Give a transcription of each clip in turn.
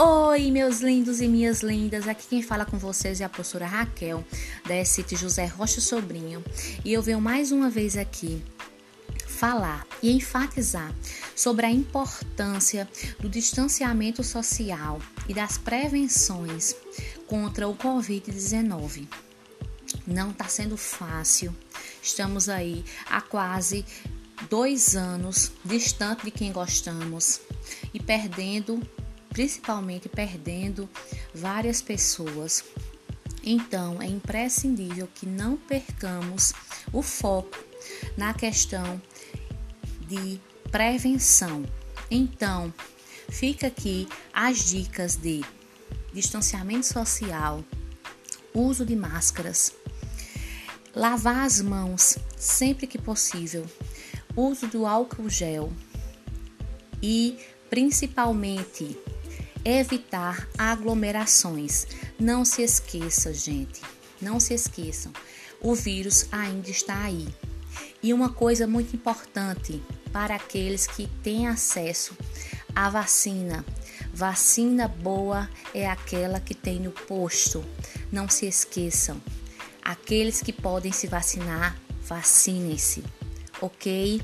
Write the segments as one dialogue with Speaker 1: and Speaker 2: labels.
Speaker 1: Oi, meus lindos e minhas lindas. Aqui quem fala com vocês é a professora Raquel, da SIT José Rocha Sobrinho. E eu venho mais uma vez aqui falar e enfatizar sobre a importância do distanciamento social e das prevenções contra o Covid-19. Não está sendo fácil. Estamos aí há quase dois anos distante de quem gostamos e perdendo principalmente perdendo várias pessoas. Então, é imprescindível que não percamos o foco na questão de prevenção. Então, fica aqui as dicas de distanciamento social, uso de máscaras, lavar as mãos sempre que possível, uso do álcool gel e principalmente evitar aglomerações. Não se esqueça, gente, não se esqueçam, o vírus ainda está aí. E uma coisa muito importante para aqueles que têm acesso à vacina: vacina boa é aquela que tem no posto. Não se esqueçam, aqueles que podem se vacinar, vacinem-se, ok?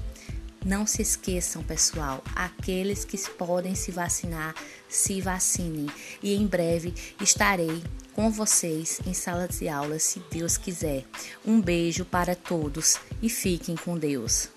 Speaker 1: Não se esqueçam, pessoal, aqueles que podem se vacinar, se vacinem. E em breve estarei com vocês em sala de aula, se Deus quiser. Um beijo para todos e fiquem com Deus.